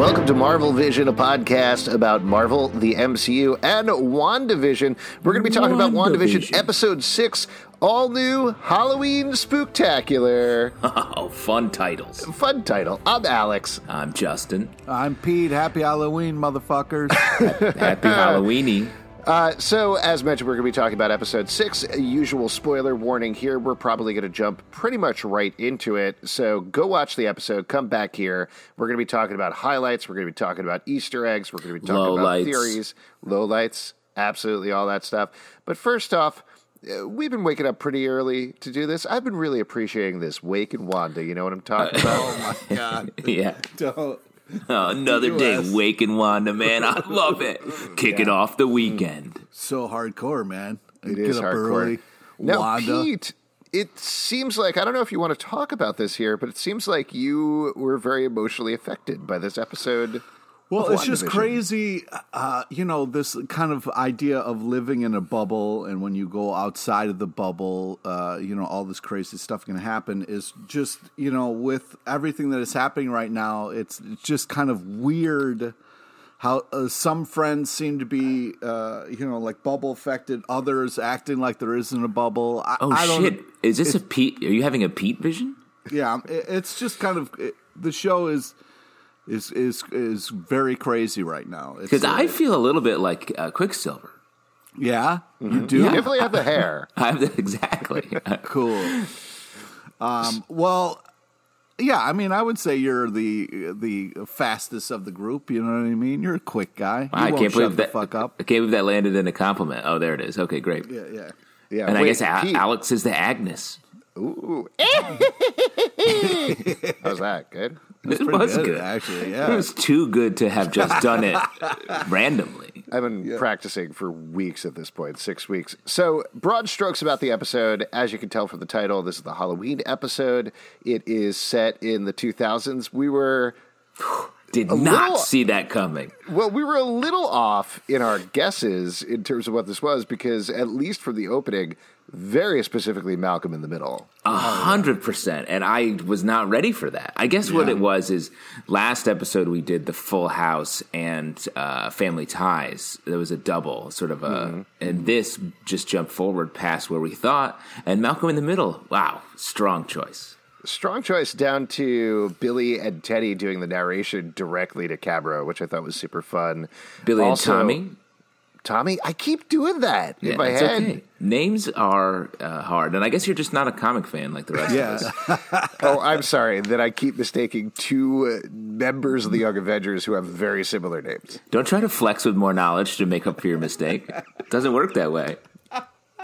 Welcome to Marvel Vision, a podcast about Marvel, the MCU, and WandaVision. We're going to be talking about WandaVision WandaVision. Episode 6, all new Halloween Spooktacular. Oh, fun titles. Fun title. I'm Alex. I'm Justin. I'm Pete. Happy Halloween, motherfuckers. Happy Halloweeny. Uh, so, as mentioned, we're going to be talking about Episode 6. A usual spoiler warning here. We're probably going to jump pretty much right into it. So, go watch the episode, come back here. We're going to be talking about highlights. We're going to be talking about Easter eggs. We're going to be talking about Lowlights. theories, lowlights, absolutely all that stuff. But first off, uh, We've been waking up pretty early to do this. I've been really appreciating this Wake and Wanda. You know what I'm talking about? oh my god. Yeah. Don't. Oh, another day US. waking Wanda, man. I love it. Kicking off the weekend. Mm. So hardcore, man. It Get is up hardcore. early. Now, Wanda. Pete, it seems like I don't know if you want to talk about this here, but it seems like you were very emotionally affected by this episode. Well, it's just crazy, uh, you know, this kind of idea of living in a bubble, and when you go outside of the bubble, uh, you know, all this crazy stuff can happen. Is just, you know, with everything that is happening right now, it's, it's just kind of weird how uh, some friends seem to be, uh, you know, like bubble affected, others acting like there isn't a bubble. I, Oh, I shit. Is this a Pete? Are you having a Pete vision? yeah, it, it's just kind of it, the show is is is is very crazy right now. Because uh, I feel a little bit like uh, Quicksilver. yeah, Mm-hmm. you do. You definitely have the hair. I have that exactly. Cool. Um, well, yeah, I mean, I would say you're the the fastest of the group. You know what I mean? You're a quick guy. You I won't can't shut believe the that. fuck up. I can't believe that landed in a compliment. Oh, there it is. Okay, great. Yeah, yeah. Yeah, And I guess Pete. Alex is the Agnes. Ooh. How's that? Good. It Pretty was good, good. actually. It was too good to have just done it randomly. I've been practicing for weeks at this point, six weeks. So, broad strokes about the episode. As you can tell from the title, this is the Halloween episode. It is set in the 2000s. We were Did not little- see that coming. Well, we were a little off in our guesses in terms of what this was because, at least from the opening, very specifically Malcolm in the Middle. A hundred percent. And I was not ready for that. I guess what it was is last episode we did the Full House and uh, Family Ties. There was a double, sort of a, and this just jumped forward past where we thought. And Malcolm in the Middle. Wow, strong choice. Strong choice down to Billy and Teddy doing the narration directly to Cabra, which I thought was super fun. Billy Also- and Tommy. Tommy, I keep doing that Yeah, in my head. okay. Names are uh, hard, and I guess you're just not a comic fan like the rest Yeah. of us. Oh, I'm sorry that I keep mistaking two uh, members of the Young Avengers who have very similar names. Don't try to flex with more knowledge to make up for your mistake. it Doesn't work that way.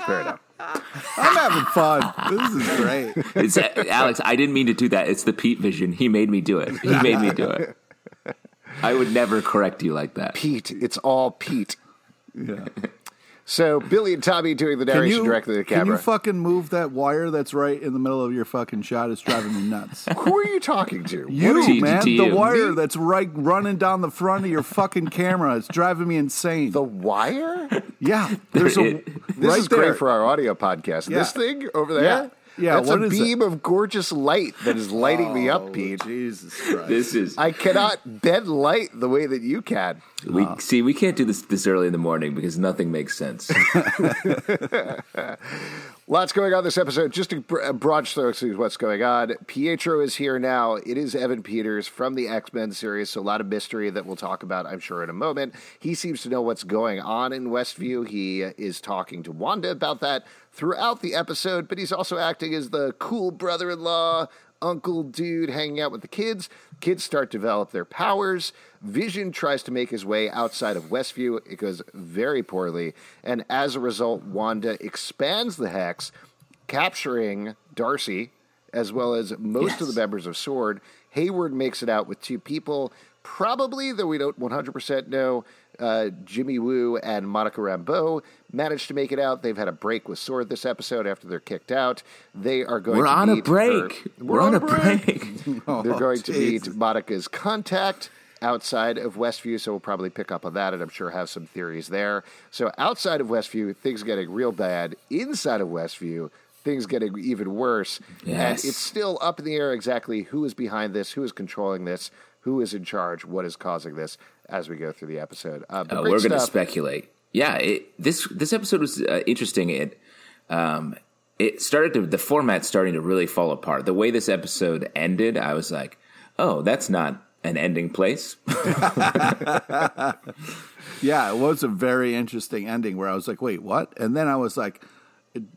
Fair enough. I'm having fun. This is great. It's, uh, Alex, I didn't mean to do that. It's the Pete vision. He made me do it. He made me do it. I would never correct you like that. Pete, it's all Pete. Yeah. So Billy and Tommy doing the narration you, directly to the camera. can you fucking move that wire that's right in the middle of your fucking shot? It's driving me nuts. Who are you talking to? You, To- man, to the you. wire Me? that's right running down the front of your fucking camera. It's driving me insane. The wire? yeah, there's a This right is there. great for our audio podcast. Yeah. This thing over there? Yeah. Yeah, That's what a is it? beam of gorgeous light that is lighting me Oh, up, Pete. Jesus Christ. This is I cannot bend light the way that you can. we ah. see. We can't do this this early in the morning because nothing makes sense. Lots going on this episode. Just a br- a broad strokes of what's going on. Pietro is here now. It is Evan Peters from the X Men series, so a lot of mystery that we'll talk about, I'm sure, in a moment. He seems to know what's going on in Westview. He is talking to Wanda about that throughout the episode, but he's also acting as the cool brother in law, uncle dude hanging out with the kids. Kids start to develop their powers. Vision tries to make his way outside of Westview. It goes very poorly. And as a result, Wanda expands the hex, capturing Darcy as well as most of the members of Sword. Hayward makes it out with two people, probably, though we don't 100% know. Uh, Jimmy Woo and Monica Rambeau managed to make it out. They've had a break with Sword this episode after they're kicked out. They are going We're to on a break. her- We're, on, a break. Oh, they're going to meet Monica's contact outside of Westview, so we'll probably pick up on that and I'm sure have some theories there. So outside of Westview, things getting real bad. Inside of Westview, things getting even worse. Yes. And it's still up in the air exactly who is behind this, who is controlling this, who is in charge, what is causing this as we go through the episode. Uh, uh, we're going to speculate. Yeah, it, this this episode was uh, interesting. It um, it started to the format starting to really fall apart. The way this episode ended, I was like, oh, that's not an ending place. yeah, it was a very interesting ending where I was like, wait, what? And then I was like,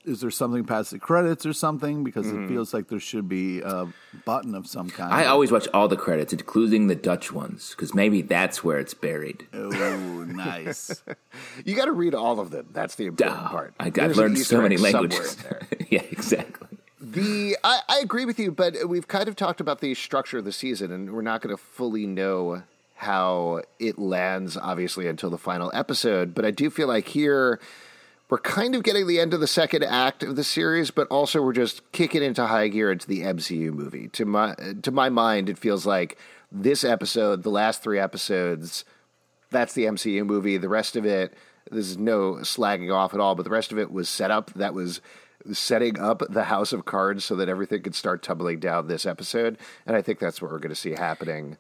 is there something past the credits or something? Because mm. it mm-hmm. feels like there should be a button of some kind. I always watch all the credits, including the Dutch ones, because maybe that's where it's buried. Oh, nice! you got to read all of them. That's the important oh, part. I, have learned so many languages. yeah, exactly. The I, I agree with you, but we've kind of talked about the structure of the season, and we're not going to fully know how it lands, obviously, until the final episode. But I do feel like here we're kind of getting the end of the second act of the series, but also we're just kicking into high gear into the MCU movie. To my to my mind, it feels like this episode, the last three episodes, that's the MCU movie. The rest of it, this is no slagging off at all, but the rest of it was set up. That was setting up the house of cards so that everything could start tumbling down this episode. And I think that's what we're going to see happening.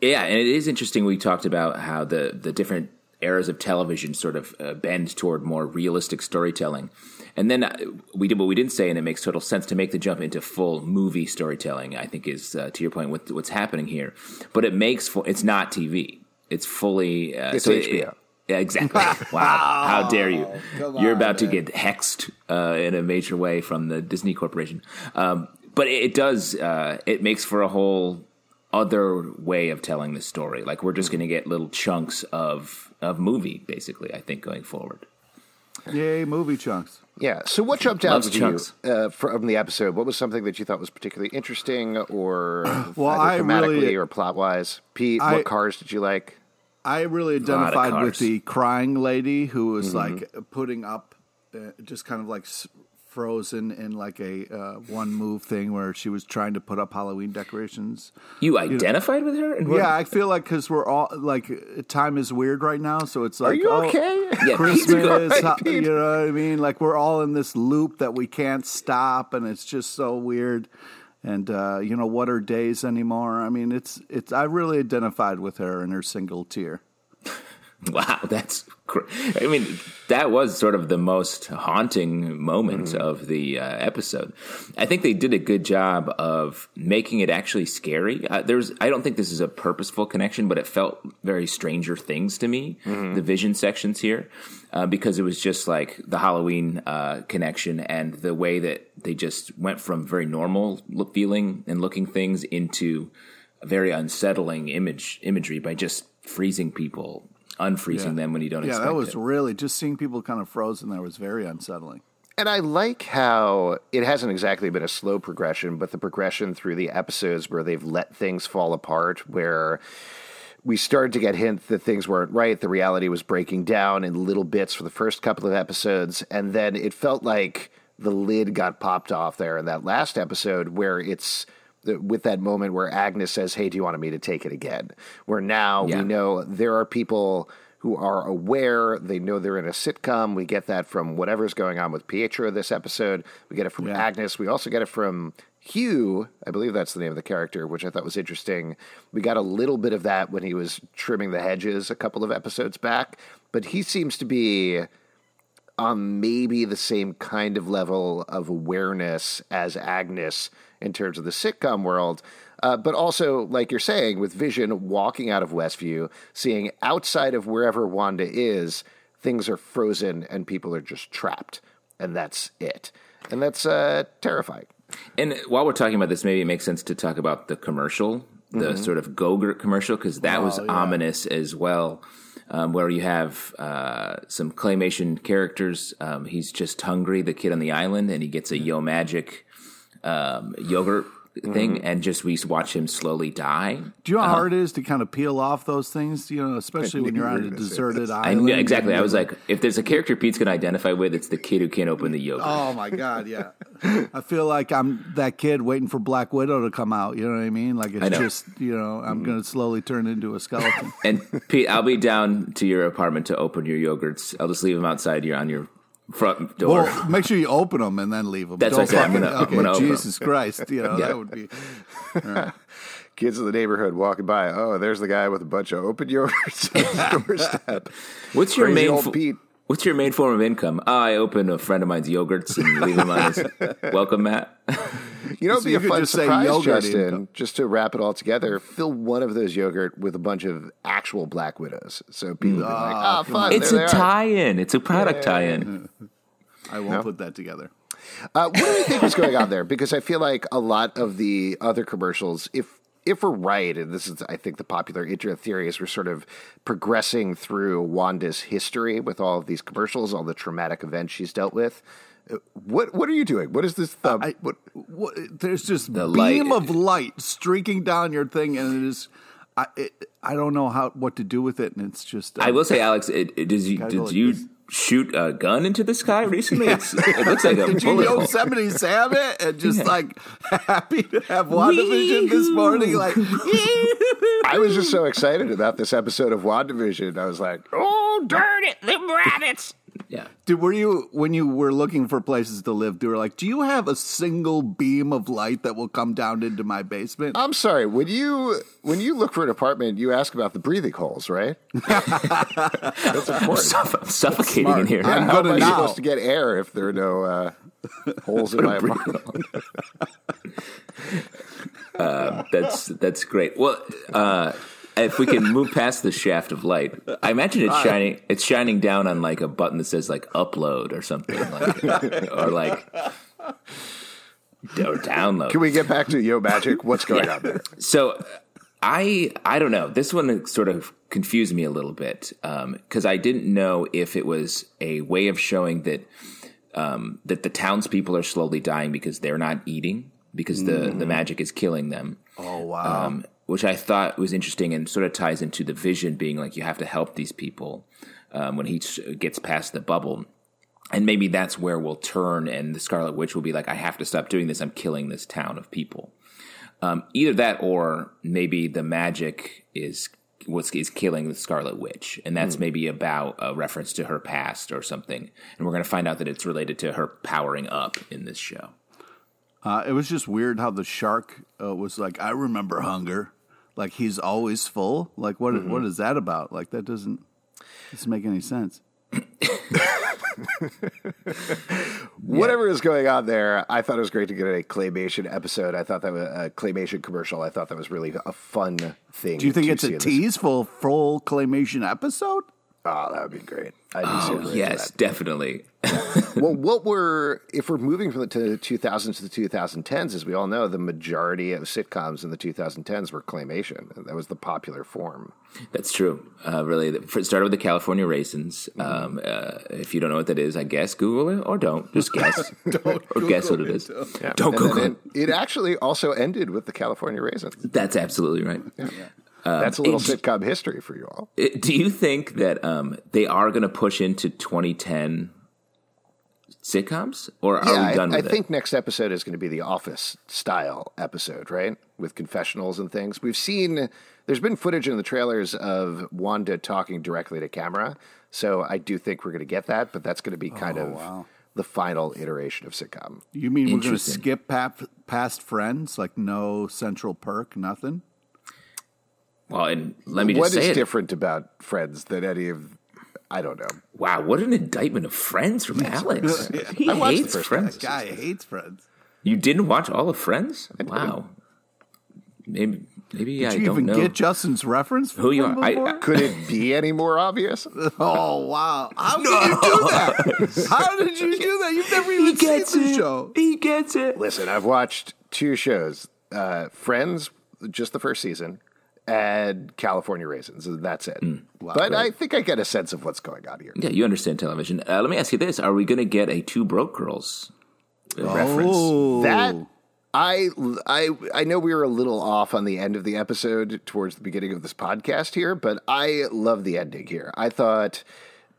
Yeah, and it is interesting. We talked about how the the different eras of television sort of uh, bend toward more realistic storytelling. And then uh, we did what we didn't say, and it makes total sense to make the jump into full movie storytelling. I think is uh, to your point with what's happening here, but it makes for, it's not TV. It's fully uh, it's so HBO. It, yeah, exactly. wow, how dare you? You're about man. to get hexed uh, in a major way from the Disney Corporation. Um, but it, it does. Uh, it makes for a whole other way of telling the story. Like we're just going to get little chunks of of movie, basically. I think going forward. Yay, movie chunks. Yeah. So, what jumped out to you uh, from the episode? What was something that you thought was particularly interesting, or well, either thematically really, or plot wise? Pete, I, what cars did you like? I really identified with the crying lady who was mm-hmm. like putting up, uh, just kind of like frozen in like a uh, one move thing where she was trying to put up Halloween decorations. You identified you know? with her? And yeah, I feel like because we're all like time is weird right now, so it's like, are you oh, okay? Yeah, Christmas, right, you know what I mean? Like we're all in this loop that we can't stop, and it's just so weird. And uh, you know what are days anymore? I mean, it's it's. I really identified with her in her single tear. Wow, that's. I mean, that was sort of the most haunting moment mm-hmm. of the uh, episode. I think they did a good job of making it actually scary. Uh, there's, I don't think this is a purposeful connection, but it felt very Stranger Things to me. Mm-hmm. The vision sections here, uh, because it was just like the Halloween uh, connection and the way that they just went from very normal look, feeling and looking things into a very unsettling image imagery by just freezing people unfreezing yeah. them when you don't yeah, expect that was it. really just seeing people kind of frozen there was very unsettling. And I like how it hasn't exactly been a slow progression, but the progression through the episodes where they've let things fall apart, where we started to get hints that things weren't right. The reality was breaking down in little bits for the first couple of episodes. And then it felt like the lid got popped off there in that last episode where it's with that moment where Agnes says, "Hey, do you want me to take it again?" Where now yeah. we know there are people who are aware. They know they're in a sitcom. We get that from whatever's going on with Pietro this episode. We get it from yeah. Agnes. We also get it from Hugh. I believe that's the name of the character, which I thought was interesting. We got a little bit of that when he was trimming the hedges a couple of episodes back, but he seems to be on maybe the same kind of level of awareness as Agnes in terms of the sitcom world. Uh, but also, like you're saying, with Vision walking out of Westview, seeing outside of wherever Wanda is, things are frozen and people are just trapped. And that's it. And that's uh, terrifying. And while we're talking about this, maybe it makes sense to talk about the commercial, the mm-hmm. sort of Go-Gurt commercial, because that oh, was yeah. ominous as well. Um, where you have uh, some claymation characters. Um, he's just hungry, the kid on the island, and he gets a Yo Magic um, yogurt thing mm-hmm. and just we watch him slowly die. Do you know how uh, hard it is to kind of peel off those things? You know, especially when you're on a deserted island. I, exactly. I was like, if there's a character Pete's going to identify with, it's the kid who can't open the yogurt. Oh my god, yeah. I feel like I'm that kid waiting for Black Widow to come out. You know what I mean? Like it's just you know I'm mm-hmm. going to slowly turn into a skeleton. and Pete, I'll be down to your apartment to open your yogurts. I'll just leave them outside. You're on your front door. Well, make sure you open them and then leave them. That's Don't what I said. I'm gonna, okay, I'm gonna Jesus Christ, you know yeah. that would be. kids in the neighborhood walking by. Oh, there's the guy with a bunch of open yogurts doorstep. What's your Crazy main fo- Pete. What's your main form of income? Oh, I open a friend of mine's yogurts and leave them on his welcome mat. You know, it'd So be a fun just say surprise, yogurt Justin. income. Just to wrap it all together, fill one of those yogurt with a bunch of actual Black Widows. So people would be like, "Ah, fun!" It's there a tie-in. It's a product tie-in. I won't put that together. Uh, what do you think was going on there? Because I feel like a lot of the other commercials, if if we're right, and this is, I think, the popular internet theory is we're sort of progressing through Wanda's history with all of these commercials, all the traumatic events she's dealt with. Uh, What what are you doing? What is this thumb? I, what, what, there's just The beam light. of light streaking down your thing, and it is. I it, I don't know how what to do with it, and it's just. I will say, Alex, it, it, does you, did like you this. shoot a gun into the sky recently? It's, it looks like a Did bullet hole. Yosemite Sam it and just like happy to have WandaVision this morning? Like, I was just so excited about this episode of WandaVision. I was like, oh, darn it, them rabbits. Yeah. Did, were you when you were looking for places to live? You were like, "Do you have a single beam of light that will come down into my basement?" I'm sorry. When you when you look for an apartment, you ask about the breathing holes, right? That's important. Suff- suffocating Smart. in here. I'm How am gonna I now. supposed to get air if there are no uh, holes in my apartment? That's that's great. Well, uh, if we can move past the shaft of light, I imagine it's shining. It's shining down on like a button that says like upload or something, like, or like or download. Can we get back to Yo Magic? What's going on there? So I I don't know. This one sort of confused me a little bit because I didn't know if it was a way of showing that um, that the townspeople are slowly dying because they're not eating because the the magic is killing them. oh wow! Um, which I thought was interesting and sort of ties into the vision being like you have to help these people um, when he gets past the bubble. And maybe that's where we'll turn, and the Scarlet Witch will be like, I have to stop doing this. I'm killing this town of people. Um, either that, or maybe the magic is what's is killing the Scarlet Witch, and that's maybe about a reference to her past or something. And we're going to find out that it's related to her powering up in this show. Uh, it was just weird how the shark uh, was like, "I remember hunger." Like he's always full. Like what? Mm-hmm. what is that about? Like that doesn't doesn't make any sense. Whatever is going on there, I thought it was great to get a claymation episode. I thought that was a claymation commercial. I thought that was really a fun thing. Do you think it's a in tease for full claymation episode? Oh, that would be great. I'd be Oh yes, definitely. Well, what we're if we're moving from the 2000s to the 2010s, as we all know, the majority of sitcoms in the 2010s were claymation. That was the popular form. That's true. Uh, really, it started with the California raisins. Um, uh, if you don't know what that is, I guess Google it or don't. Just guess. Don't or guess what it is. Don't And Google then it. it, it actually also ended with the California raisins. That's absolutely right. That's a little it- sitcom history for you all. Uh, Do you think that um, they are going to push into 2010 sitcoms, or are yeah, we done I, I with think next episode is going to be the Office style episode, right? With confessionals and things. We've seen there's been footage in the trailers of Wanda talking directly to camera, so I do think we're going to get that. But that's going to be kind Oh, of wow. the final iteration of sitcom. You mean we're going to skip pap- past Friends? Like no central perk, nothing? Well, and let me just What say is it. different about Friends than any of? I don't know. Wow, what an indictment of Friends from Alex. He I watched the hates first Friends. episode. Guy hates Friends. You didn't watch all of Friends? Wow. Maybe, maybe Did I you don't even know get Justin's reference? who you are. I. I, Could it be any more obvious? oh wow! How did you do that? How did you do that? You've never even seen the show. He gets it. Listen, I've watched two shows: uh, Friends, just the first season, and California Raisins. That's it. Mm. but I think I get a sense of what's going on here. Yeah, you understand television. Uh, let me ask you this: Are we going to get a Two Broke Girls reference? Oh, That I I I know we were a little off on the end of the episode towards the beginning of this podcast here, but I love the ending here. I thought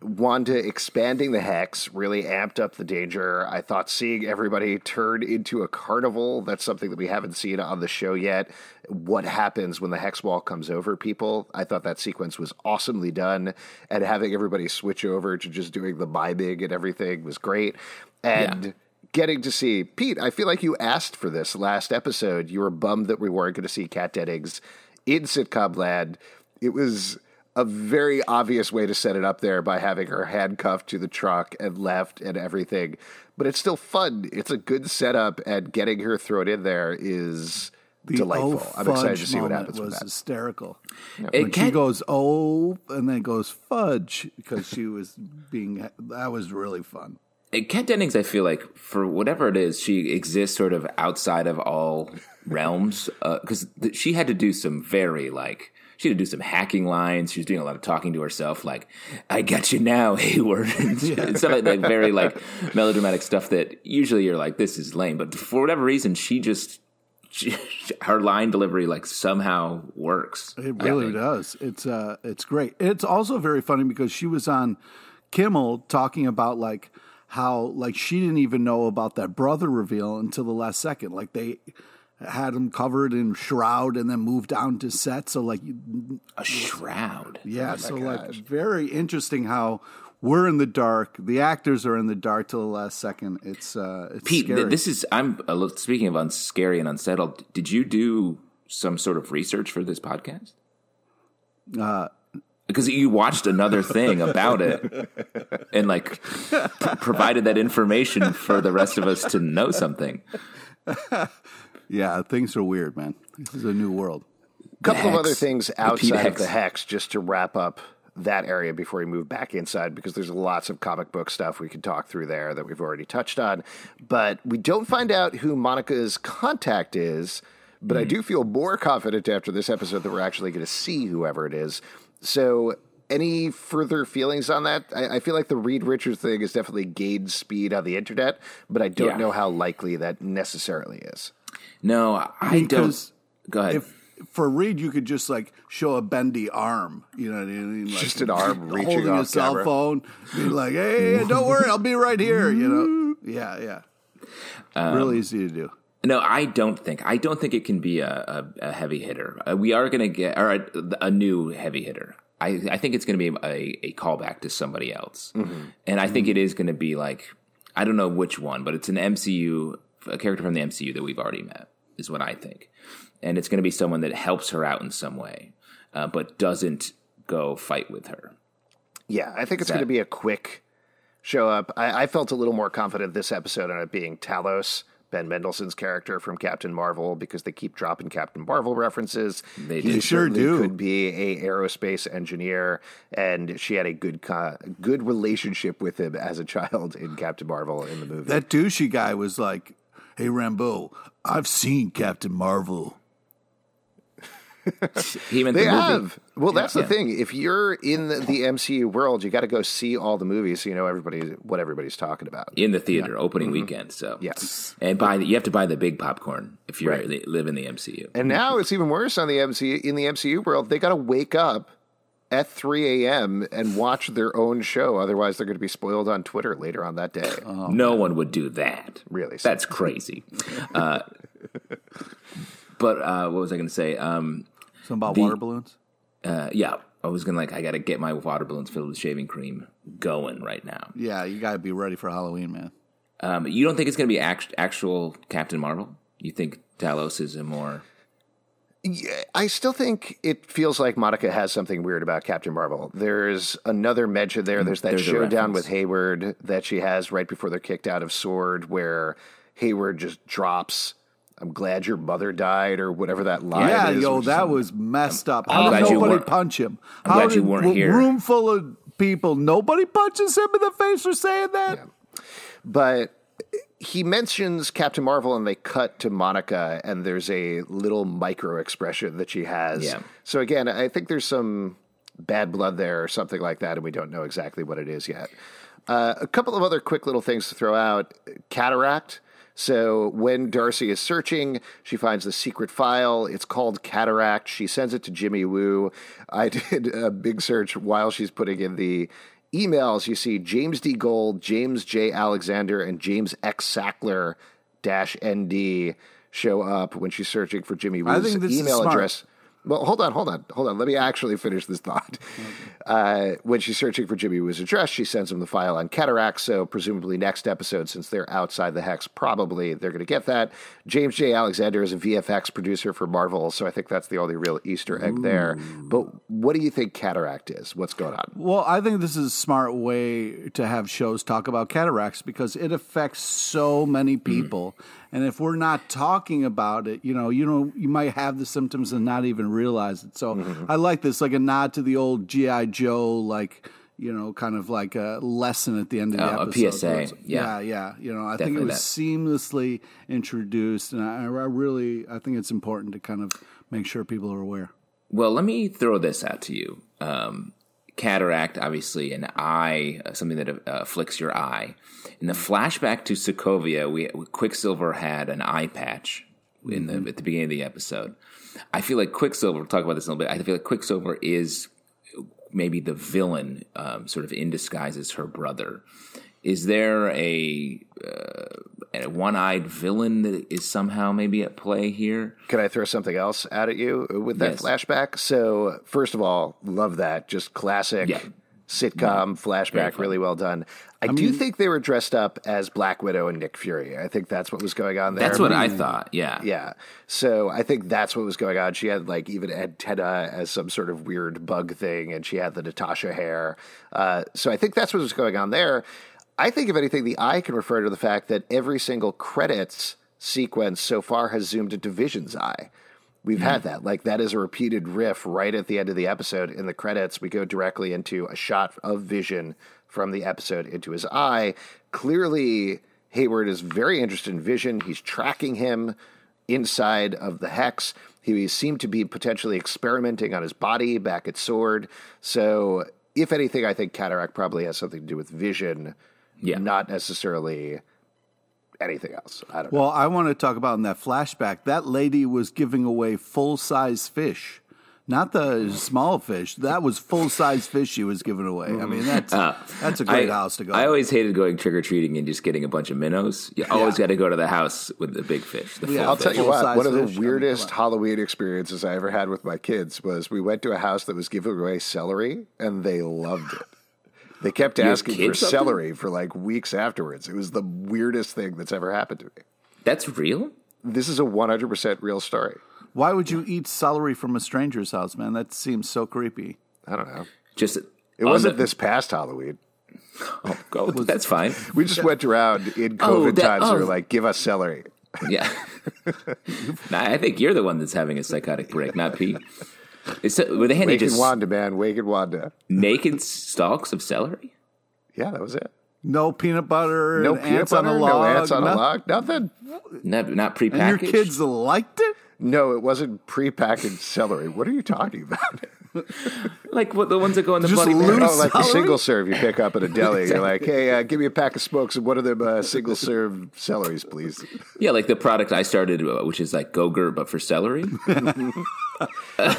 Wanda expanding the hex really amped up the danger. I thought seeing everybody turn into a carnival, that's something that we haven't seen on the show yet. What happens when the hex wall comes over people? I thought that sequence was awesomely done. And having everybody switch over to just doing the miming and everything was great. And getting to see Pete. I feel like you asked for this last episode. You were bummed that we weren't going to see Kat Dennings in sitcom land. It was a very obvious way to set it up there by having her handcuffed to the truck and left and everything. But it's still fun. It's a good setup, and getting her thrown in there is The delightful. oh I'm excited to see what moment happens with was that. hysterical. It When she can't- goes oh, and then goes fudge because she was being that was really fun. Uh, Kat Dennings, I feel like for whatever it is, she exists sort of outside of all realms because th- she had to do some very like she had to do some hacking lines. She was doing a lot of talking to herself, like "I got you now, Hayward," and stuff like that. Very like melodramatic stuff that usually you're like, "This is lame," but for whatever reason, she just she, her line delivery like somehow works. It really does. It's uh, it's great. It's also very funny because she was on Kimmel talking about like how like she didn't even know about that brother reveal until the last second. Like they had him covered in shroud and then moved down to set. So like, A shroud. yeah. so like, very interesting how we're in the dark. The actors are in the dark till the last second. It's uh, it's Pete, scary. this is I'm little, speaking of unscary and unsettled. Did you do some sort of research for this podcast? Uh, because you watched another thing about it and like pr- provided that information for the rest of us to know something. yeah, things are weird, man. This is a new world. A couple of other things Pete outside of the hex. Just to wrap up that area before we move back inside because there's lots of comic book stuff we could talk through there that we've already touched on. But we don't find out who monica's contact is but i do feel more confident after this episode that we're actually going to see whoever it is. So any further feelings on that? I, I feel like the reed richards thing is definitely gained speed on the internet but i don't Yeah. know how likely that necessarily is No, I Because don't. Go ahead. if for Reed, you could just like show a bendy arm, you know what I mean? Like, Just an arm reaching holding a cell camera. phone, be like, "Hey, don't worry, I'll be right here." You know? Yeah, yeah. Um, really easy to do. No, I don't think. I don't think it can be a, a, a heavy hitter. Uh, we are going to get or a, a new heavy hitter. I, I think it's going to be a, a callback to somebody else, and I think it is going to be like I don't know which one, but it's an MCU a character from the MCU that we've already met is what I think, and it's going to be someone that helps her out in some way, uh, but doesn't go fight with her. Yeah, I think it's That- going to be a quick show up. I, I felt a little more confident this episode on it being Talos, Ben Mendelsohn's character from Captain Marvel, because they keep dropping Captain Marvel references. They he sure do. Could be a aerospace engineer, and she had a good co- good relationship with him as a child in Captain Marvel in the movie. That douchey guy was like, "Hey, Rambo, I've seen Captain Marvel." He meant they the have. Well, that's Yeah. the thing. If you're in the, the MCU world, you got to go see all the movies so you know everybody what everybody's talking about. in the theater opening mm-hmm. weekend. So Yes. and buy the, you have to buy the big popcorn if you Right. live in the MCU. And now it's even worse on the MCU in the MCU world. They got to wake up at 3 a.m. and watch their own show. Otherwise, they're going to be spoiled on Twitter later on that day. no one would do that. Really? That's crazy. uh, but uh, what was I going to say? Um, Something about water balloons. uh, yeah, I was going to like I got to get my water balloons filled with shaving cream going right now. Yeah, you got to be ready for Halloween, man. Um, you don't think it's going to be act- actual Captain Marvel? You think Talos is a more Yeah, I still think it feels like Monica has something weird about Captain Marvel. There's another mention there. Mm, there's that There's showdown with Hayward that she has right before they're kicked out of Sword, where Hayward just drops. I'm glad your mother died, or whatever that line Yeah, is. yo, that was messed up. I'm How glad did you nobody weren't- punch him? I'm How glad you weren't here. Room full of people. Nobody punches him in the face for saying that. but he mentions Captain Marvel and they cut to Monica and there's a little micro expression that she has. Yeah. So again, I think there's some bad blood there or something like that and we don't know exactly what it is yet. Uh, a couple of other quick little things to throw out. Cataract. So when Darcy is searching, she finds the secret file. It's called Cataract. She sends it to Jimmy Woo. I did a big search while she's putting in the emails. You see James D. Gold, James J. Alexander, and James X. Sackler dash ND show up when she's searching for Jimmy Woo's think this is email address. Well, hold on, hold on, hold on. Let me actually finish this thought. Uh, when she's searching for Jimmy was addressed, she sends him the file on cataract. So presumably next episode, since they're outside the hex, probably they're going to get that. James J. Alexander is a VFX producer for Marvel, so I think that's the only real Easter egg Ooh. there. But what do you think cataract is? What's going on? Well, I think this is a smart way to have shows talk about cataracts because it affects so many people. Mm. And if we're not talking about it, you know, you know, you might have the symptoms and not even realize it. So mm-hmm. I like this, like a nod to the old GI Joe, like you know, kind of like a lesson at the end of the oh, episode. A PSA, yeah. yeah, yeah. You know, I Definitely think it was that. seamlessly introduced, and I, I really, I think it's important to kind of make sure people are aware. Well, let me throw this out to you. Um, cataract, obviously, an eye, uh, something that uh, afflicts your eye. In the flashback to Sokovia, we Quicksilver had an eye patch in the mm-hmm. at the beginning of the episode. I feel like Quicksilver. We'll talk about this a little bit. I feel like Quicksilver is maybe the villain, um, sort of in disguise as her brother. Is there a, uh, a one-eyed villain that is somehow maybe at play here? Can I throw something else out at you with that yes. flashback? So, first of all, love that. Just classic yeah. sitcom flashback, really well done. I, I do mean, think they were dressed up as Black Widow and Nick Fury. I think that's what was going on there. That's what I thought. Yeah, yeah. So I think that's what was going on. She had like even antenna as some sort of weird bug thing, and she had the Natasha hair. Uh, so I think that's what was going on there. I think if anything, the eye can refer to the fact that every single credits sequence so far has zoomed into Vision's eye. We've mm-hmm. had that. Like that is a repeated riff right at the end of the episode. In the credits, we go directly into a shot of Vision from the episode into his eye. Clearly, Hayward is very interested in Vision. He's tracking him inside of the hex. He seemed to be potentially experimenting on his body back at Sword. So, if anything, I think Cataract probably has something to do with Vision, yeah. not necessarily anything else. I don't well, know. I want to talk about in that flashback. That lady was giving away full size fish not the small fish. That was full size fish she was giving away. I mean, that's uh, that's a great I, house to go. I always hated going trick or treating and just getting a bunch of minnows. You always yeah. got to go to the house with the big fish. The yeah, I'll fish. tell you what. One of the weirdest I Halloween experiences I ever had with my kids was we went to a house that was giving away celery, and they loved it. They kept asking for something? celery for like weeks afterwards. It was the weirdest thing that's ever happened to me. That's real. This is a one hundred percent real story. Why would you eat celery from a stranger's house, man? That seems so creepy. I don't know. Just it wasn't the, this past Halloween. Oh, go, that's fine. We just went around in oh, COVID oh, that, times. Oh. We were like, "Give us celery." Yeah. nah, I think you're the one that's having a psychotic break, not Pete. Is, were they handing just Wanda, man, Wake Wanda, naked stalks of celery? Yeah, that was it. No peanut butter. No peanut butter. On a log, no ants on a log. Nothing. Not, not prepackaged. And your kids liked it. No, it wasn't prepackaged celery. What are you talking about? like what the ones that go in the Just Bloody Mary? Oh, like the single serve you pick up at a deli. exactly. You're like, hey, uh, give me a pack of smokes and one of them uh, single serve celeries, please. Yeah, like the product I started, uh, which is like Go-Gurt but for celery. yeah.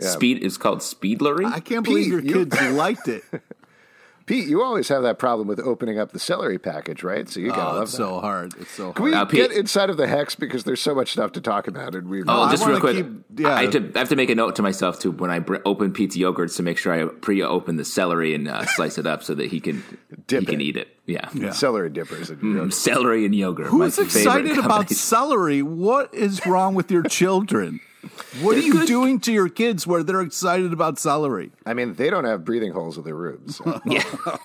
Speed is called Speedlery. I can't believe Pete, your kids you... liked it. Pete, you always have that problem with opening up the celery package, right? So you gotta oh, love it's that. so hard. It's so hard. Can we now, get inside of the hex because there's so much stuff to talk about, and we. Oh, just real quick. Keep, yeah. I have, to, I have, to, make a note to myself too when I br- open Pete's yogurts to make sure I pre-open the celery and uh, slice it up so that he can Dip he it. can eat it. Yeah, yeah. celery dippers. And mm, celery and yogurt. Who's excited about celery? What is wrong with your children? What are you good. doing to your kids where they're excited about celery? I mean, they don't have breathing holes in their rooms. So. yeah. oh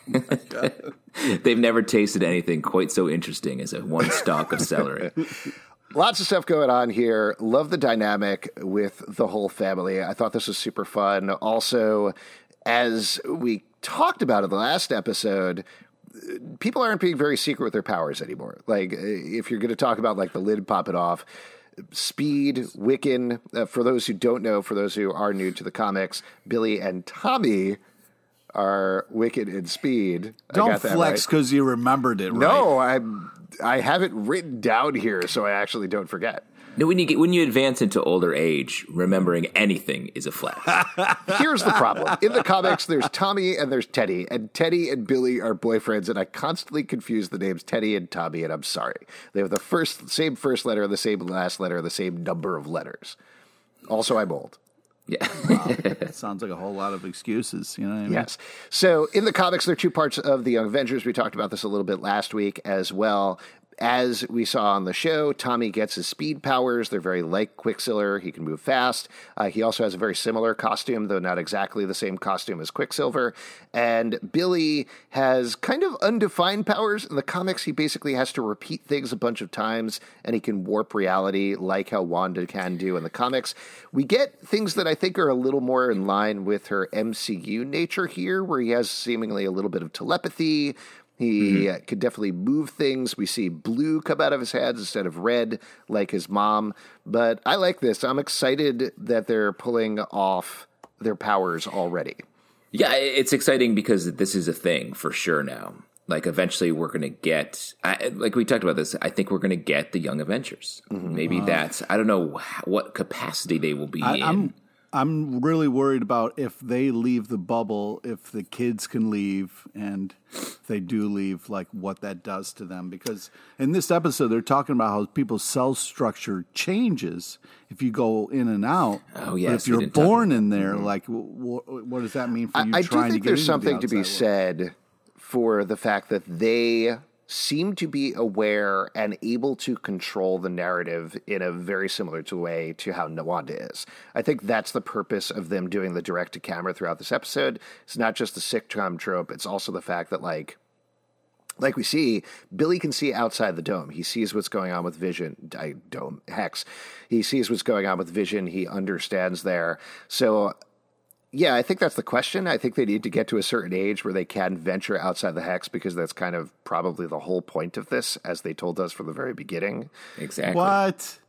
They've never tasted anything quite so interesting as a one stalk of celery. Lots of stuff going on here. Love the dynamic with the whole family. I thought this was super fun. Also, as we talked about in the last episode, people aren't being very secret with their powers anymore. Like, if you're going to talk about like the lid popping off, Speed, Wiccan. Uh, for those who don't know, for those who are new to the comics, Billy and Tommy are Wiccan and Speed. Don't flex because right. you remembered it. Right. No, I I have it written down here, so I actually don't forget. No, when you get when you advance into older age, remembering anything is a flex. Here's the problem: in the comics, there's Tommy and there's Teddy, and Teddy and Billy are boyfriends, and I constantly confuse the names Teddy and Tommy, and I'm sorry. They have the first same first letter, and the same last letter, and the same number of letters. Also, I'm old. Yeah. It sounds like a whole lot of excuses. You know what I mean? Yes. So in the comics, there are two parts of the Young Avengers. We talked about this a little bit last week as well. As we saw on the show, Tommy gets his speed powers. They're very like Quicksilver. He can move fast. Uh, he also has a very similar costume, though not exactly the same costume as Quicksilver. And Billy has kind of undefined powers. In the comics, he basically has to repeat things a bunch of times and he can warp reality like how Wanda can do in the comics. We get things that I think are a little more in line with her MCU nature here, where he has seemingly a little bit of telepathy. He mm-hmm. uh, could definitely move things. We see blue come out of his hands instead of red, like his mom. But I like this. I'm excited that they're pulling off their powers already. Yeah, it's exciting because this is a thing for sure now. Like eventually, we're going to get, I, like we talked about this. I think we're going to get the Young Avengers. Mm-hmm. Maybe uh-huh. that's I don't know wh- what capacity they will be I, in. I'm I'm really worried about if they leave the bubble, if the kids can leave, and if they do leave, like what that does to them. Because in this episode, they're talking about how people's cell structure changes if you go in and out. Oh, But yes, if you're born in there, mm-hmm. like w- w- what does that mean for you? I, I do think there's into the something to be world? said for the fact that they seem to be aware and able to control the narrative in a very similar to way to how Nawanda is. I think that's the purpose of them doing the direct to camera throughout this episode. It's not just the sitcom trope, it's also the fact that like like we see, Billy can see outside the dome. He sees what's going on with Vision, I, dome, Hex. He sees what's going on with Vision. He understands there. So, yeah, I think that's the question. I think they need to get to a certain age where they can venture outside the Hex because that's kind of probably the whole point of this, as they told us from the very beginning. exactly. What?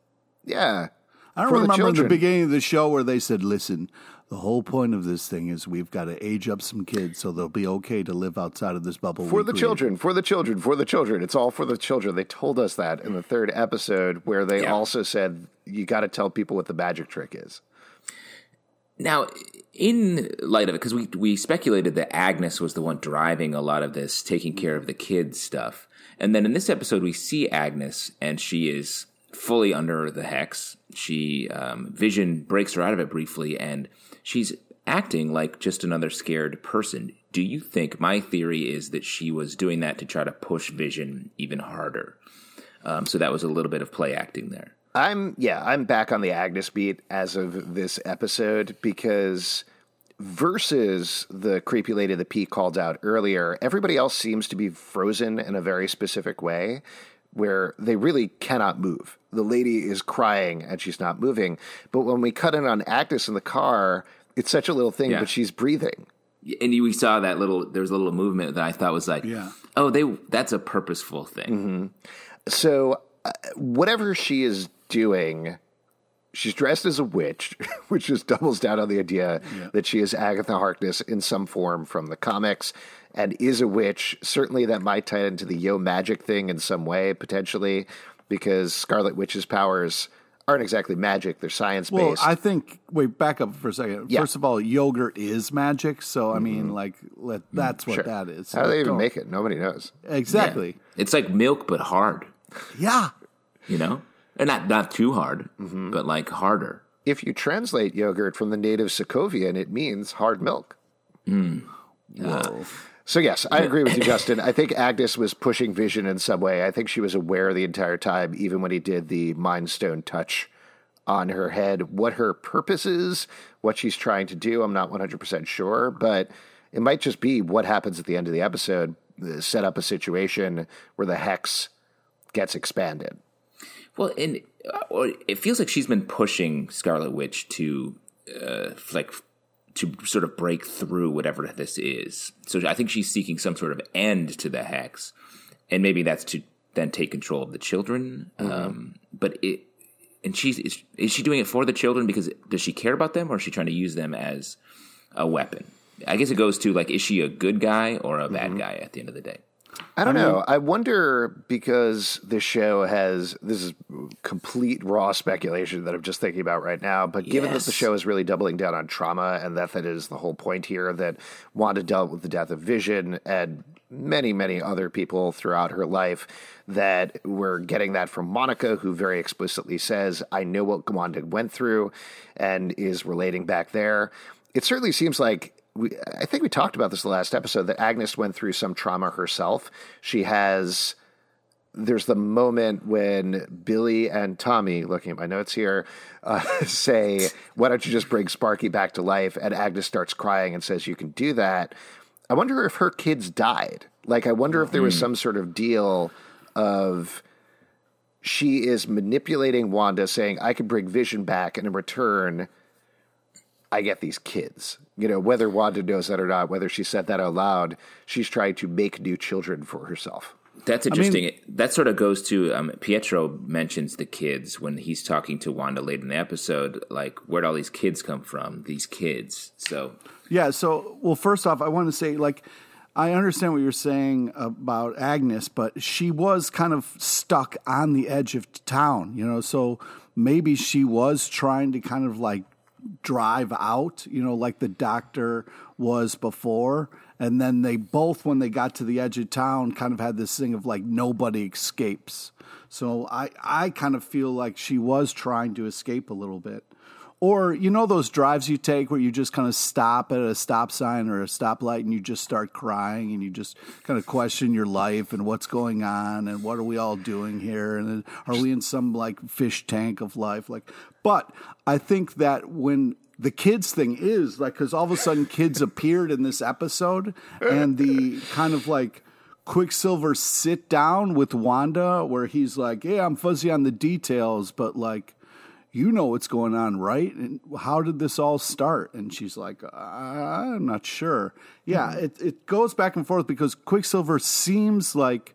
Yeah. I don't For the remember in the beginning of the show where they said, "Listen, the whole point of this thing is we've got to age up some kids so they'll be okay to live outside of this bubble." For the created." children, for the children, for the children. It's all for the children. They told us that in the third episode, where they Yeah. also said you got to tell people what the magic trick is. Now, in light of it, because we we speculated that Agnes was the one driving a lot of this, taking care of the kids stuff, and then in this episode we see Agnes, and she is fully under the hex. She um, Vision breaks her out of it briefly, and she's acting like just another scared person. Do you think my theory is that she was doing that to try to push Vision even harder? Um, so that was a little bit of play acting there. I'm yeah, I'm back on the Agnes beat as of this episode because versus the creepy lady that Pete called out earlier, everybody else seems to be frozen in a very specific way where they really cannot move. The lady is crying and she's not moving. But when we cut in on Agnes in the car, it's such a little thing, Yeah. but she's breathing. and we saw that little there was a little movement that I thought was like, Yeah. oh, they that's a purposeful thing. So, uh, whatever she is doing, she's dressed as a witch, which just doubles down on the idea that she is Agatha Harkness in some form from the comics and is a witch. Certainly, that might tie into the yo magic thing in some way, potentially, because Scarlet Witch's powers aren't exactly magic, they're science based. Well, based. I think. Wait, back up for a second. Yeah. First of all, yogurt is magic, so I mm-hmm. mean, like, let, mm-hmm. that's what Sure. that is. How do they even Don't- make it? Nobody knows. Exactly. It's like milk, but hard. Yeah. You know, and not not too hard, but like harder. If you translate yogurt from the native Sokovian, it means hard milk. Whoa. So yes, I agree with you, Justin. I think Agnes was pushing Vision in some way. I think she was aware the entire time, even when he did the Mind Stone touch on her head. What her purpose is, what she's trying to do, I'm not 100% sure, but it might just be what happens at the end of the episode, uh, set up a situation where the hex gets expanded. Well, and uh, it feels like she's been pushing Scarlet Witch to uh, like to sort of break through whatever this is. So I think she's seeking some sort of end to the hex, and maybe that's to then take control of the children. Um, but it, and she's is, is she doing it for the children because does she care about them, or is she trying to use them as a weapon? I guess it goes to like, is she a good guy or a bad guy at the end of the day? I don't know. I wonder because this show has this is complete raw speculation that I'm just thinking about right now. But given that the show is really doubling down on trauma and that that is the whole point here, that Wanda dealt with the death of Vision and many, many other people throughout her life that we're getting that from Monica, who very explicitly says, I know what Wanda went through and is relating back there. It certainly seems like we, I think we talked about this the last episode that Agnes went through some trauma herself. She has there's the moment when Billy and Tommy, looking at my notes here, uh, say, Why don't you just bring Sparky back to life? And Agnes starts crying and says, You can do that. I wonder if her kids died. Like, I wonder if there was hmm. some sort of deal of she is manipulating Wanda, saying, I can bring Vision back, and in return, I get these kids. You know, whether Wanda knows that or not, whether she said that out loud, she's trying to make new children for herself. That's interesting. I mean, that sort of goes to um, Pietro mentions the kids when he's talking to Wanda late in the episode. Like, where'd all these kids come from? These kids. So yeah. So well, first off, I want to say like I understand what you're saying about Agnes, but she was kind of stuck on the edge of town. You know, so maybe she was trying to kind of like drive out. You know, like the doctor was before. And then they both when they got to the edge of town kind of had this thing of like nobody escapes. So i i kind of feel like she was trying to escape a little bit. Or you know those drives you take where you just kind of stop at a stop sign or a stoplight and you just start crying and you just kind of question your life and what's going on and what are we all doing here? And are we in some like fish tank of life? Like but i think that when the kids thing is like because all of a sudden kids appeared in this episode and the kind of like quicksilver sit down with wanda where he's like yeah i'm fuzzy on the details but like you know what's going on right? And how did this all start? And she's like i'm not sure. Yeah mm-hmm. it, it goes back and forth because quicksilver seems like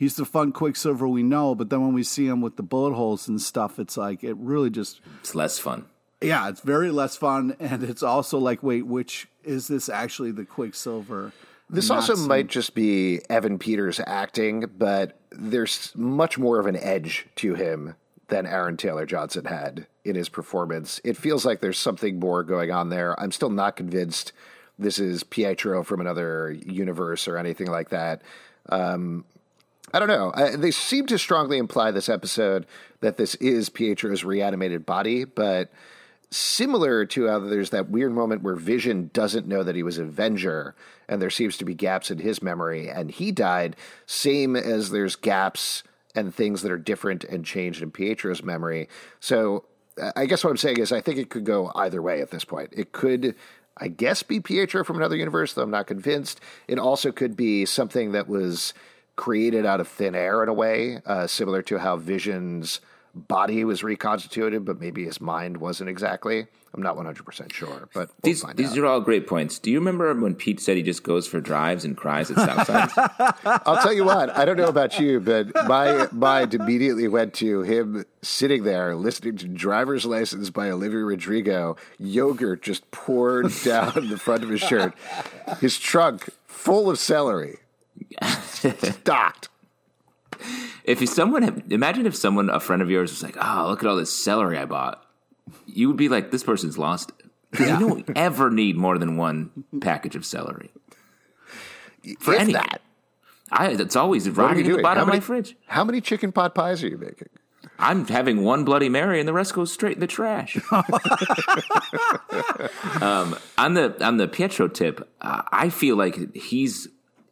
he's the fun quicksilver we know but then when we see him with the bullet holes and stuff it's like it really just it's less fun yeah, it's very less fun, and it's also like, wait, which is this actually the Quicksilver? This also some... might just be Evan Peters acting, but there's much more of an edge to him than Aaron Taylor Johnson had in his performance. It feels like there's something more going on there. I'm still not convinced this is Pietro from another universe or anything like that. Um, I don't know. I, they seem to strongly imply this episode that this is Pietro's reanimated body, but similar to how there's that weird moment where Vision doesn't know that he was Avenger, and there seems to be gaps in his memory, and he died. Same as there's gaps and things that are different and changed in Pietro's memory. So I guess what I'm saying is I think it could go either way at this point. It could. I guess be Pietro from another universe, though I'm not convinced. It also could be something that was created out of thin air in a way, uh, similar to how Vision's body was reconstituted, but maybe his mind wasn't exactly. I'm not 100% sure, but we'll these these out. are all great points. Do you remember when Pete said he just goes for drives and cries at stop signs? I'll tell you what. I don't know about you, but my mind immediately went to him sitting there listening to "Driver's License" by Olivia Rodrigo. Yogurt just poured down the front of his shirt. His trunk full of celery, stocked if someone imagine if someone a friend of yours was like, "Oh, look at all this celery I bought," you would be like, "This person's lost it." Yeah. You don't ever need more than one package of celery for if any. That. I it's always rotting in the bottom many, of my fridge. How many chicken pot pies are you making? I'm having one Bloody Mary, and the rest goes straight in the trash. um, on the on the Pietro tip, uh, I feel like he's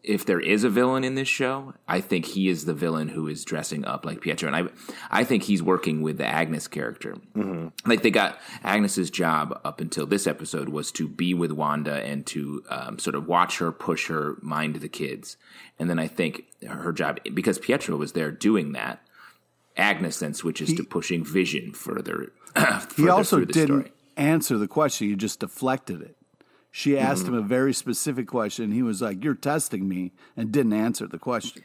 if there is a villain in this show, I think he is the villain who is dressing up like Pietro, and I, I think he's working with the Agnes character. Mm-hmm. Like they got Agnes's job up until this episode was to be with Wanda and to um, sort of watch her, push her, mind the kids, and then I think her job because Pietro was there doing that. Agnes then switches he, to pushing Vision further. further he also didn't story. answer the question; he just deflected it. She asked mm-hmm. him a very specific question. He was like, "You're testing me," and didn't answer the question.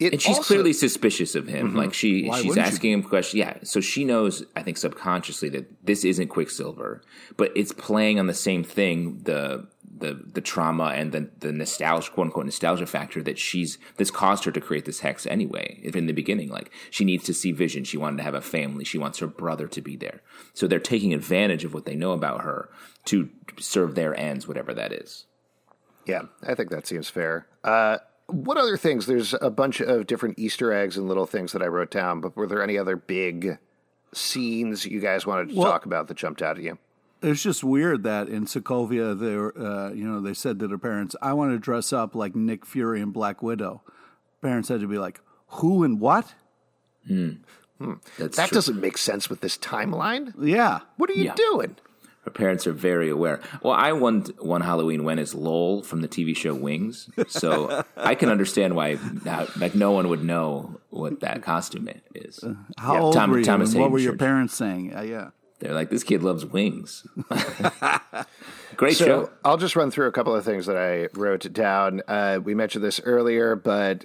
It and she's also, clearly suspicious of him. Mm-hmm. Like she, Why she's asking you? him questions. Yeah, so she knows, I think, subconsciously that this isn't Quicksilver, but it's playing on the same thing the the the trauma and the the nostalgia, quote unquote, nostalgia factor that she's that's caused her to create this hex anyway. If in the beginning, like she needs to see Vision, she wanted to have a family, she wants her brother to be there. So they're taking advantage of what they know about her to serve their ends, whatever that is. Yeah, I think that seems fair. Uh, what other things? There's a bunch of different Easter eggs and little things that I wrote down, but were there any other big scenes you guys wanted to Well- talk about that jumped out at you? It's just weird that in Sokovia, they were, uh, you know, they said to their parents, "I want to dress up like Nick Fury and Black Widow." Parents had to be like, "Who and what?" That's That true. doesn't make sense with this timeline. Yeah, What are you Yeah. doing? Her parents are very aware. Well, I one one Halloween went as Lowell from the TV show Wings, so I can understand why how, like no one would know what that costume is. how Yeah, old Tom- were you? Thomas what Haden were your parents saying? Uh, yeah, They're like, this kid loves wings. Great So show. I'll just run through a couple of things that I wrote down. Uh, we mentioned this earlier, but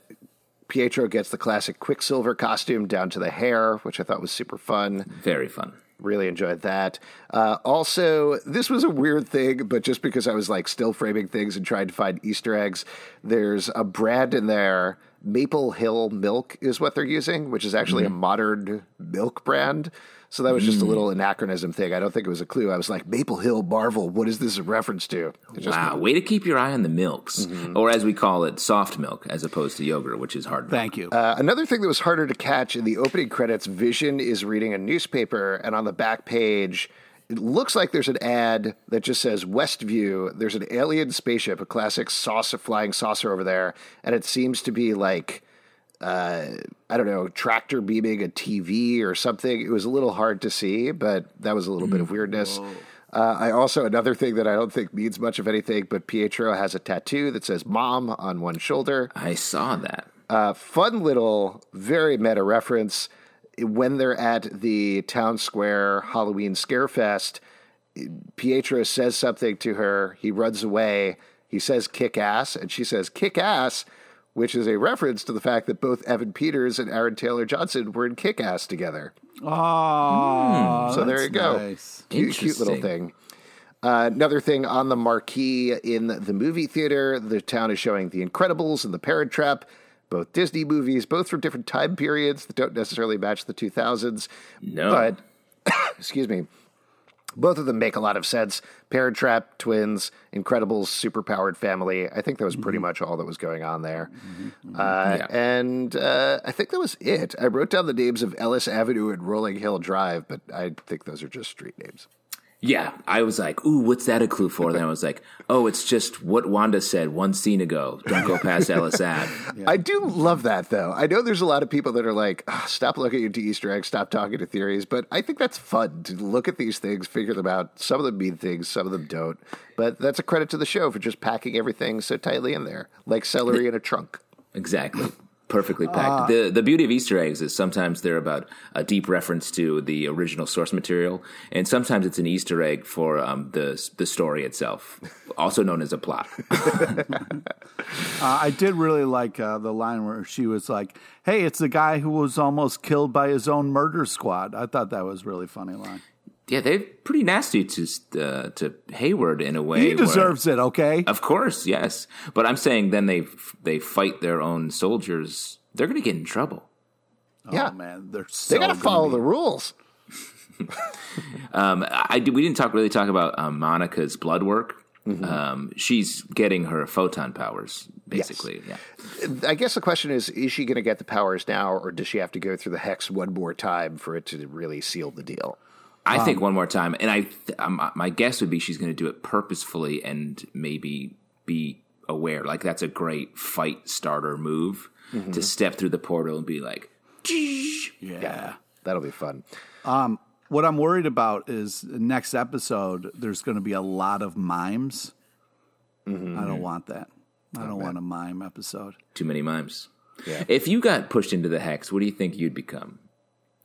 Pietro gets the classic Quicksilver costume down to the hair, which I thought was super fun. Very fun. Really enjoyed that. Uh, also, this was a weird thing, but just because I was like still framing things and trying to find Easter eggs, there's a brand in there. Maple Hill Milk is what they're using, which is actually a modern milk brand. So that was just a little anachronism thing. I don't think it was a clue. I was like, Maple Hill Marvel, what is this a reference to? It just Wow, way to keep your eye on the milks, Mm-hmm. or as we call it, soft milk, as opposed to yogurt, which is hard. milk. thank you. Uh, another thing that was harder to catch in the opening credits, Vision is reading a newspaper, and on the back page, it looks like there's an ad that just says Westview. There's an alien spaceship, a classic saucer, flying saucer over there, and it seems to be like, uh, I don't know, tractor beaming a TV or something. It was a little hard to see, but that was a little bit of weirdness. Uh, I also another thing that I don't think means much of anything, but Pietro has a tattoo that says "Mom" on one shoulder I saw that. uh, fun little, very meta reference when they're at the town square Halloween scare fest. Pietro says something to her. He runs away. He says "kick ass," and she says "kick ass," which is a reference to the fact that both Evan Peters and Aaron Taylor Johnson were in Kick Ass together. Oh, So there you go. nice. Cute, cute little thing. Uh, another thing on the marquee in the movie theater, the town is showing The Incredibles and The Parent Trap, both Disney movies, both from different time periods that don't necessarily match the 2000s. No. But, excuse me, both of them make a lot of sense. Parent Trap, twins, Incredibles, superpowered family. I think that was pretty much all that was going on there. Uh, Yeah. And uh, I think that was it. I wrote down the names of Ellis Avenue and Rolling Hill Drive, but I think those are just street names. Yeah, I was like, "Ooh, what's that a clue for?" Then I was like, "Oh, it's just what Wanda said one scene ago. Don't go past Ellis Ave." I do love that, though. I know there's a lot of people that are like, "Ah, stop looking into Easter eggs, stop talking to theories, but I think that's fun to look at these things, figure them out. Some of them mean things, some of them don't. But that's a credit to the show for just packing everything so tightly in there, like celery in a trunk. Exactly. Perfectly packed. the The beauty of Easter eggs is sometimes they're about a deep reference to the original source material, and sometimes it's an Easter egg for um, the the story itself, also known as a plot. Uh, I did really like uh, the line where she was like, "Hey, it's the guy who was almost killed by his own murder squad." I thought that was a really funny line. Yeah, they're pretty nasty to uh, to Hayward in a way. He where- deserves it, okay? Of course, yes. But I'm saying then they they fight their own soldiers. They're going to get in trouble. yeah. Oh man, they're so They got to follow be- the rules. Um, I we didn't talk really talk about um, Monica's blood work. Mm-hmm. Um, she's getting her photon powers basically. Yeah. I guess the question is is she going to get the powers now, or does she have to go through the hex one more time for it to really seal the deal? I Um, think one more time, and I um, my guess would be she's going to do it purposefully and maybe be aware. Like that's a great fight starter move Mm-hmm. to step through the portal and be like, Yeah. That'll be fun. What I'm worried about is next episode. There's going to be a lot of mimes. Mm-hmm. I don't want that. Oh, I don't want a mime episode. too many mimes. Yeah. If you got pushed into the hex, what do you think you'd become?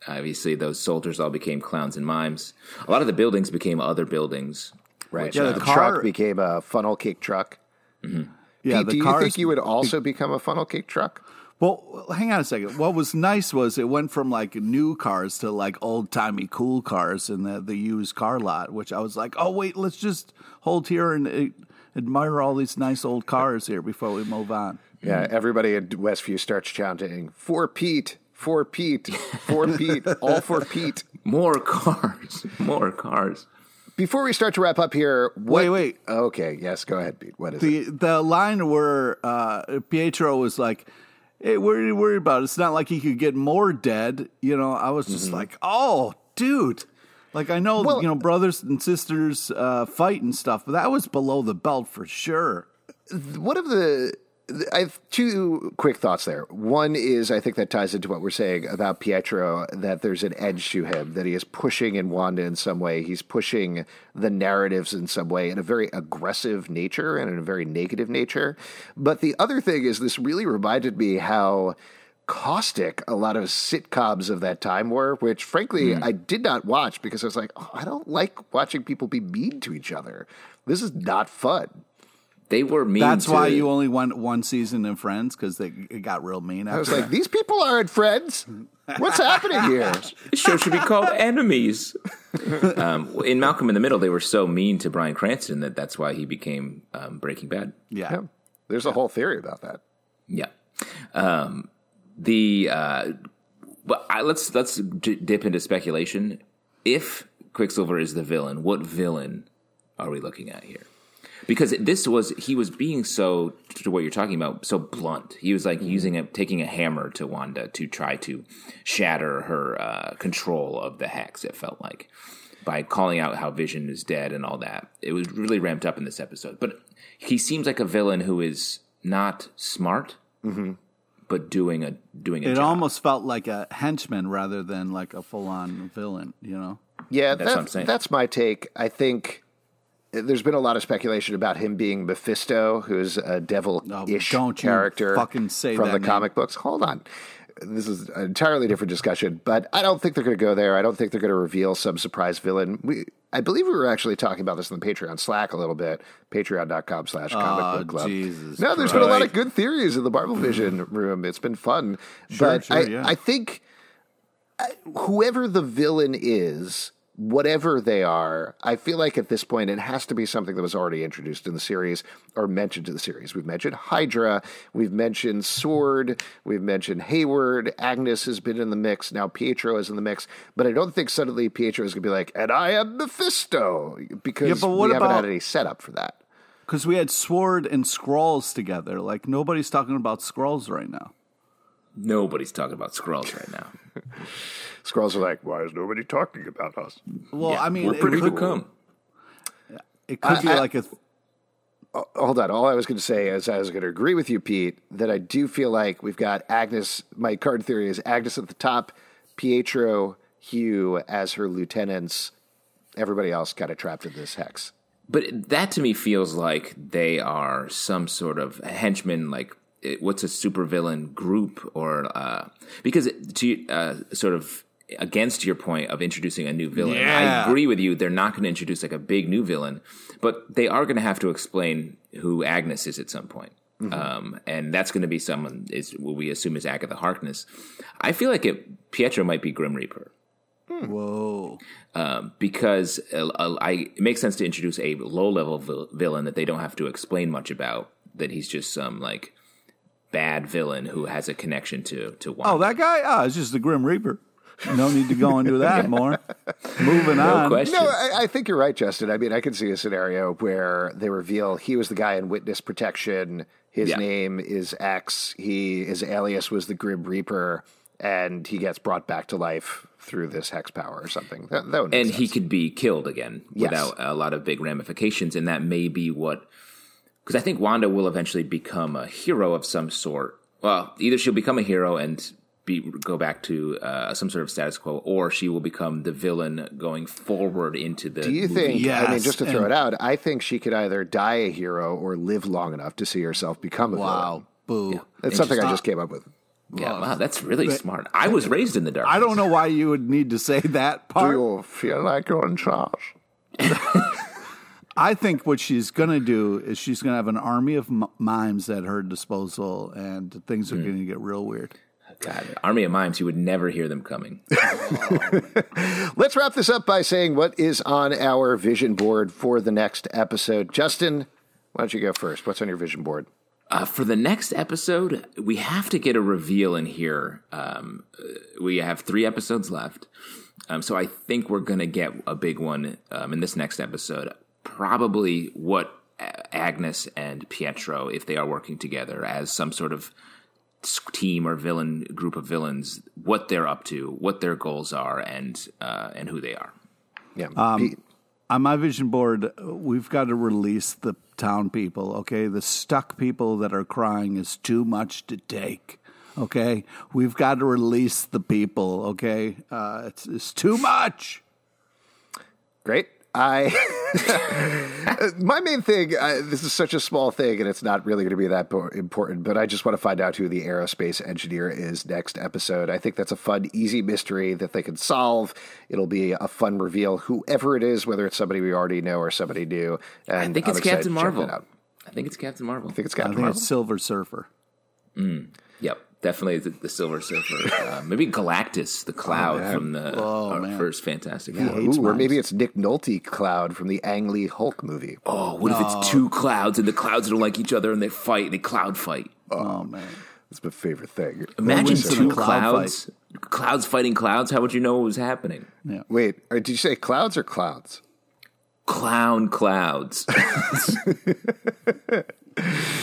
Obviously, those soldiers all became clowns and mimes. A lot of the buildings became other buildings. Right. Yeah, the, the truck became a funnel cake truck. Yeah, Pete, the do you think you would also become a funnel cake truck? Well, hang on a second. What was nice was it went from like new cars to like old timey cool cars in the, the used car lot, which I was like, oh, wait, let's just hold here and uh, admire all these nice old cars here before we move on. Yeah, everybody at Westview starts chanting, For Pete, for Pete, for Pete, all for Pete. More cars, more cars. before we start to wrap up here, what, Wait, wait. Okay, yes, go ahead, Pete. What is it? the the line where uh, Pietro was like, "Hey, what are you worried about? It's not like he could get more dead." You know, I was just like, "Oh, dude." Like I know, Well- you know, brothers and sisters uh, fight and stuff, but that was below the belt for sure. One of the I have two quick thoughts there. One is I think that ties into what we're saying about Pietro that there's an edge to him that he is pushing in Wanda in some way. He's pushing the narratives in some way in a very aggressive nature and in a very negative nature. But the other thing is this really reminded me how caustic a lot of sitcoms of that time were, which frankly hmm. I did not watch because I was like, oh, I don't like watching people be mean to each other. This is not fun. They were mean. That's to- why you only went one season in Friends because they it got real mean. I was after like, these people aren't friends. What's happening here? This show should be called Enemies. um, in Malcolm in the Middle, they were so mean to Bryan Cranston that that's why he became um, Breaking Bad. yeah. Yeah, there's a whole theory about that. Yeah. Um, the uh, but I, let's let's d- dip into speculation. If Quicksilver is the villain, what villain are we looking at here? Because this was he was being so to what you're talking about so blunt. He was like using a taking a hammer to Wanda to try to shatter her uh, control of the hex. It felt like by calling out how Vision is dead and all that. It was really ramped up in this episode. But he seems like a villain who is not smart, but doing a doing a It job. almost felt like a henchman rather than like a full on villain. You know. Yeah, That's what I'm that's, saying. that's my take. I think there's been a lot of speculation about him being Mephisto, who's a devil-ish character fucking say from the name. comic books. Hold on. This is an entirely different discussion, but I don't think they're going to go there. I don't think they're going to reveal some surprise villain. We, I believe we were actually talking about this in the Patreon Slack a little bit. Patreon.com slash comic Oh, book club. Jesus no, there's been a lot of good theories in the Marvel Vision room. It's been fun. but sure, I, yeah. I think whoever the villain is, whatever they are, I feel like at this point it has to be something that was already introduced in the series or mentioned in the series. We've mentioned Hydra, we've mentioned Sword, we've mentioned Hayward, Agnes has been in the mix, now Pietro is in the mix, but I don't think suddenly Pietro is going to be like, and I am Mephisto, because Yeah, but what we haven't about- had any setup for that. Because we had Sword and Skrulls together. Like nobody's talking about Skrulls right now. Nobody's talking about Skrulls right now. Skrulls are like, why is nobody talking about us? Well, Yeah, I mean, we're it pretty could, to come. it could be I- like a. hold on. All I was going to say is I was going to agree with you, Pete, that I do feel like we've got Agnes. My card theory is Agnes at the top, Pietro, Hugh as her lieutenants. Everybody else got of trapped in this hex. But that to me feels like they are some sort of henchmen, like what's a supervillain group, or uh, because to uh, sort of against your point of introducing a new villain, Yeah. I agree with you. They're not going to introduce like a big new villain, but they are going to have to explain who Agnes is at some point. Um, and that's going to be someone is what we assume is Agatha Harkness. I feel like it, Pietro might be Grim Reaper Whoa. um, because uh, uh, I, it makes sense to introduce a low level vil- villain that they don't have to explain much about. That he's just some like bad villain who has a connection to to Wanda. Oh, that guy? Ah, it's just the Grim Reaper. No need to go into that more. Moving no on. question. No, I, I think you're right, Justin. I mean, I can see a scenario where they reveal he was the guy in witness protection. His Yeah. name is X. He his alias was the Grim Reaper, and he gets brought back to life through this hex power or something. That, that would make and sense. he could be killed again Yes. without a lot of big ramifications, and that may be what. Because I think Wanda will eventually become a hero of some sort. Well, either she'll become a hero and be go back to uh, some sort of status quo, or she will become the villain going forward into the. Do you movie. think? I mean, just to throw and- it out, I think she could either die a hero or live long enough to see herself become a Wow. villain. Boo. That's something I just came up with. Yeah, wow, that's really smart. I was raised in the dark. I don't know why you would need to say that part. Do you feel like you're in charge? I think what she's going to do is she's going to have an army of m- mimes at her disposal, and things are going to get real weird. God, Army of Mimes, you would never hear them coming. Let's wrap this up by saying what is on our vision board for the next episode. Justin, why don't you go first? What's on your vision board? Uh, for the next episode, we have to get a reveal in here. Um, we have three episodes left. Um, so I think we're going to get a big one um, in this next episode. Probably what Agnes and Pietro, if they are working together as some sort of team or villain group of villains, what they're up to, what their goals are, and uh, and who they are. Yeah. Um, on my vision board, we've got to release the town people. Okay, the stuck people that are crying is too much to take. Okay, we've got to release the people. Okay, uh, it's it's too much. Great. I my main thing. Uh, this is such a small thing, and it's not really going to be that important. But I just want to find out who the aerospace engineer is next episode. I think that's a fun, easy mystery that they can solve. It'll be a fun reveal, whoever it is, whether it's somebody we already know or somebody new. And I think it's Captain Marvel. I think it's Captain Marvel. I think it's Captain I think Marvel. It's Silver Surfer. Mm. Yep definitely the, the Silver Surfer. Uh, maybe Galactus, the Cloud oh, from the oh, first Fantastic Four. Or maybe it's Nick Nolte Cloud from the Ang Lee Hulk movie. Oh, what no. if it's two clouds and the clouds don't like each other and they fight, and they cloud fight? Oh, oh man. That's my favorite thing. Imagine two clouds, fight. clouds fighting clouds. How would you know what was happening? Yeah. Wait, uh, did you say clouds or clouds? Clown clouds.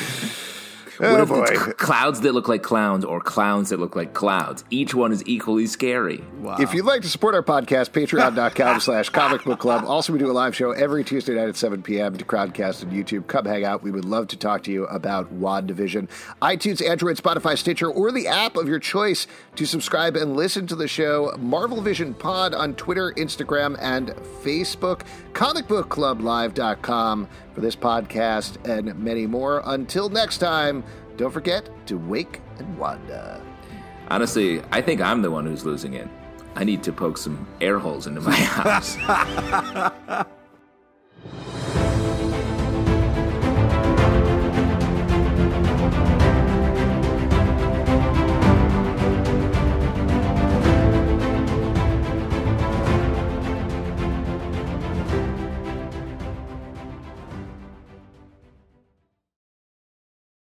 Oh boy! clouds that look like clowns or clowns that look like clouds. Each one is equally scary. Wow. If you'd like to support our podcast, patreon.com slash comic book club. Also, we do a live show every Tuesday night at 7 p.m. to Crowdcast and YouTube. Come hang out. We would love to talk to you about WandaVision. iTunes, Android, Spotify, Stitcher, or the app of your choice to subscribe and listen to the show. Marvel Vision Pod on Twitter, Instagram, and Facebook. Comicbookclublive.com for this podcast and many more. Until next time, don't forget to wake and wanda. Honestly, I think I'm the one who's losing it. I need to poke some air holes into my house.